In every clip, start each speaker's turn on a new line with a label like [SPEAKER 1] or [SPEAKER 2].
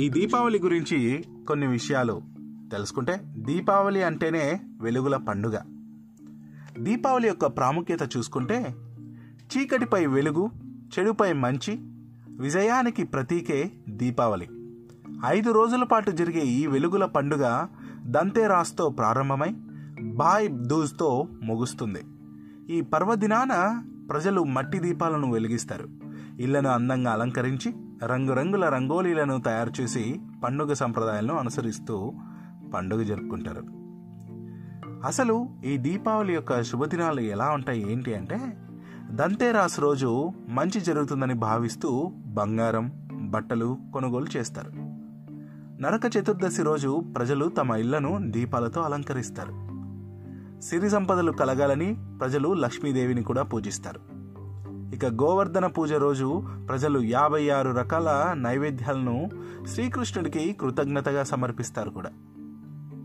[SPEAKER 1] ఈ దీపావళి గురించి కొన్ని విషయాలు తెలుసుకుంటే దీపావళి అంటేనే వెలుగుల పండుగ. దీపావళి యొక్క ప్రాముఖ్యత చూసుకుంటే చీకటిపై వెలుగు చెడుపై మంచి విజయానికి ప్రతీకే దీపావళి. ఐదు రోజుల పాటు జరిగే ఈ వెలుగుల పండుగ దంతేరాస్తో ప్రారంభమై బాయ్ దూజ్తో ముగుస్తుంది. ఈ పర్వదినాన ప్రజలు మట్టి దీపాలను వెలిగిస్తారు. ఇళ్ళను అందంగా అలంకరించి రంగురంగుల రంగోలీలను తయారు చేసి పండుగ సంప్రదాయాలను అనుసరిస్తూ పండుగ జరుపుకుంటారు. అసలు ఈ దీపావళి యొక్క శుభదినాలు ఎలా ఉంటాయి? ఏంటి అంటే దంతేరాస్ రోజు మంచి జరుగుతుందని భావిస్తూ బంగారం బట్టలు కొనుగోలు చేస్తారు. నరక చతుర్దశి రోజు ప్రజలు తమ ఇళ్ళను దీపాలతో అలంకరిస్తారు. సిరి సంపదలు కలగాలని ప్రజలు లక్ష్మీదేవిని కూడా పూజిస్తారు. ఇక గోవర్ధన పూజ రోజు ప్రజలు యాభై ఆరు రకాల నైవేద్యాలను శ్రీకృష్ణుడికి కృతజ్ఞతగా సమర్పిస్తారు కూడా.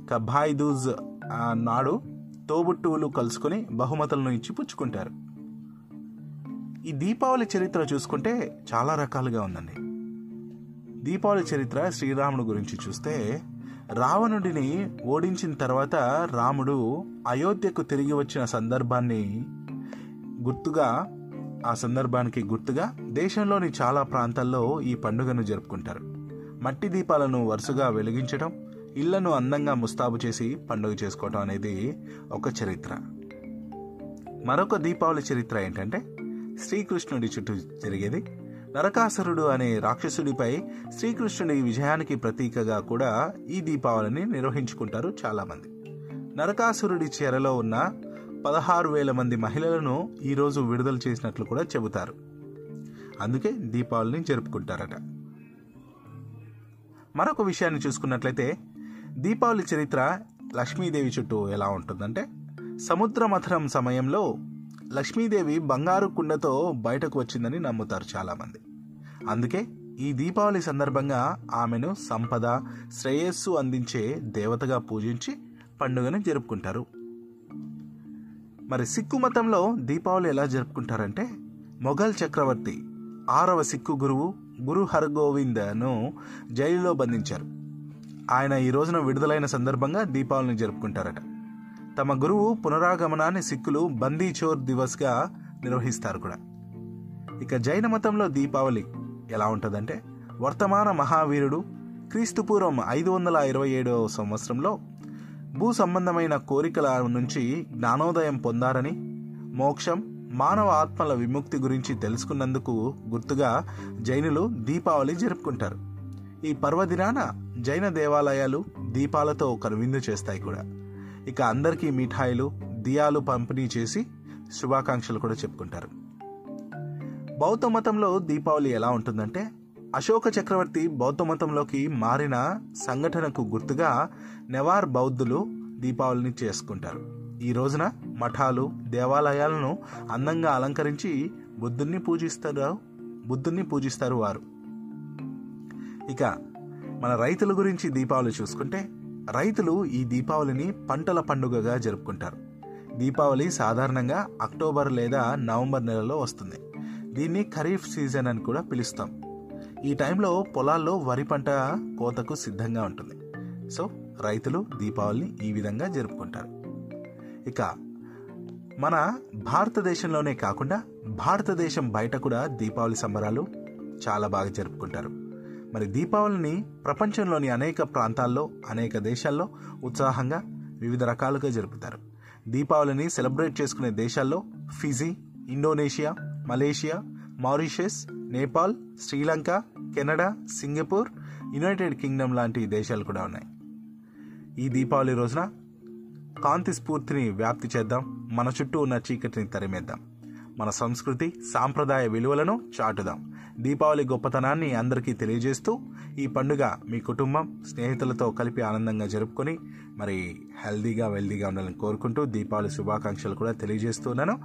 [SPEAKER 1] ఇక భాయ్ దూజ్ ఆ నాడు తోబుట్టువులు కలుసుకొని బహుమతులను ఇచ్చి పుచ్చుకుంటారు. ఈ దీపావళి చరిత్ర చూసుకుంటే చాలా రకాలుగా ఉందండి. దీపావళి చరిత్ర శ్రీరాముడు గురించి చూస్తే రావణుడిని ఓడించిన తర్వాత రాముడు అయోధ్యకు తిరిగి వచ్చిన సందర్భాన్ని గుర్తుగా ఆ సందర్భానికి గుర్తుగా దేశంలోని చాలా ప్రాంతాల్లో ఈ పండుగను జరుపుకుంటారు. మట్టి దీపాలను వరుసగా వెలిగించడం ఇళ్ళను అందంగా ముస్తాబు చేసి పండుగ చేసుకోవడం అనేది ఒక చరిత్ర. మరొక దీపావళి చరిత్ర ఏంటంటే శ్రీకృష్ణుడి చుట్టూ జరిగేది నరకాసురుడు అనే రాక్షసుడిపై శ్రీకృష్ణుడి విజయానికి ప్రతీకగా కూడా ఈ దీపావళిని నిర్వహించుకుంటారు చాలామంది. నరకాసురుడి చెరలో ఉన్న పదహారు వేల మంది మహిళలను ఈరోజు విడుదల చేసినట్లు కూడా చెబుతారు. అందుకే దీపావళిని జరుపుకుంటారట. మరొక విషయాన్ని చూసుకున్నట్లయితే దీపావళి చరిత్ర లక్ష్మీదేవి చుట్టూ ఎలా ఉంటుందంటే సముద్ర మథనం సమయంలో లక్ష్మీదేవి బంగారు కుండతో బయటకు వచ్చిందని నమ్ముతారు చాలామంది. అందుకే ఈ దీపావళి సందర్భంగా ఆమెను సంపద శ్రేయస్సు అందించే దేవతగా పూజించి పండుగను జరుపుకుంటారు. మరి సిక్కు మతంలో దీపావళి ఎలా జరుపుకుంటారంటే మొఘల్ చక్రవర్తి ఆరవ సిక్కు గురువు గురు హర్గోవిందను జైలులో బంధించారు. ఆయన ఈ రోజున విడుదలైన సందర్భంగా దీపావళిని జరుపుకుంటారట. తమ గురువు పునరాగమనాన్ని సిక్కులు బందీచోర్ దివస్గా నిర్వహిస్తారు కూడా. ఇక జైన మతంలో దీపావళి ఎలా ఉంటుందంటే వర్తమాన మహావీరుడు క్రీస్తుపూర్వం ఐదు వందల ఇరవై ఏడవ సంవత్సరంలో భూ సంబంధమైన కోరికల నుంచి జ్ఞానోదయం పొందారని మోక్షం మానవ ఆత్మల విముక్తి గురించి తెలుసుకున్నందుకు గుర్తుగా జైనులు దీపావళి జరుపుకుంటారు. ఈ పర్వదినాన జైన దేవాలయాలు దీపాలతో కనువిందు చేస్తాయి కూడా. ఇక అందరికీ మిఠాయిలు దియాలు పంపిణీ చేసి శుభాకాంక్షలు కూడా చెప్పుకుంటారు. బౌద్ధ మతంలో దీపావళి ఎలా ఉంటుందంటే అశోక చక్రవర్తి బౌద్ధ మతంలోకి మారిన సంఘటనకు గుర్తుగా నెవార్ బౌద్ధులు దీపావళిని చేసుకుంటారు. ఈ రోజున మఠాలు దేవాలయాలను అందంగా అలంకరించి బుద్ధుణ్ణి పూజిస్తారు బుద్ధుణ్ణి పూజిస్తారు వారు. ఇక మన రైతుల గురించి దీపావళి చూసుకుంటే రైతులు ఈ దీపావళిని పంటల పండుగగా జరుపుకుంటారు. దీపావళి సాధారణంగా అక్టోబర్ లేదా నవంబర్ నెలలో వస్తుంది. దీన్ని ఖరీఫ్ సీజన్ అని కూడా పిలుస్తాం. ఈ టైంలో పొలాల్లో వరి పంట కోతకు సిద్ధంగా ఉంటుంది. సో రైతులు దీపావళిని ఈ విధంగా జరుపుకుంటారు. ఇక మన భారతదేశంలోనే కాకుండా భారతదేశం బయట కూడా దీపావళి సంబరాలు చాలా బాగా జరుపుకుంటారు. మరి దీపావళిని ప్రపంచంలోని అనేక ప్రాంతాల్లో అనేక దేశాల్లో ఉత్సాహంగా వివిధ రకాలుగా జరుపుతారు. దీపావళిని సెలబ్రేట్ చేసుకునే దేశాల్లో Fiji Indonesia Malaysia Mauritius Nepal Sri Lanka Canada Singapore United Kingdom లాంటి దేశాలు కూడా ఉన్నాయి. ఈ దీపావళి రోజున కాంతి స్ఫూర్తిని వ్యాప్తి చేద్దాం. మన చుట్టూ ఉన్న చీకటిని తరిమేద్దాం. మన సంస్కృతి సాంప్రదాయ విలువలను చాటుదాం. దీపావళి గొప్పతనాన్ని అందరికీ తెలియజేస్తూ ఈ పండుగ మీ కుటుంబం స్నేహితులతో కలిపి ఆనందంగా జరుపుకొని మరి హెల్దీగా వెల్దీగా ఉండాలని కోరుకుంటూ దీపావళి శుభాకాంక్షలు కూడా తెలియజేస్తున్నాను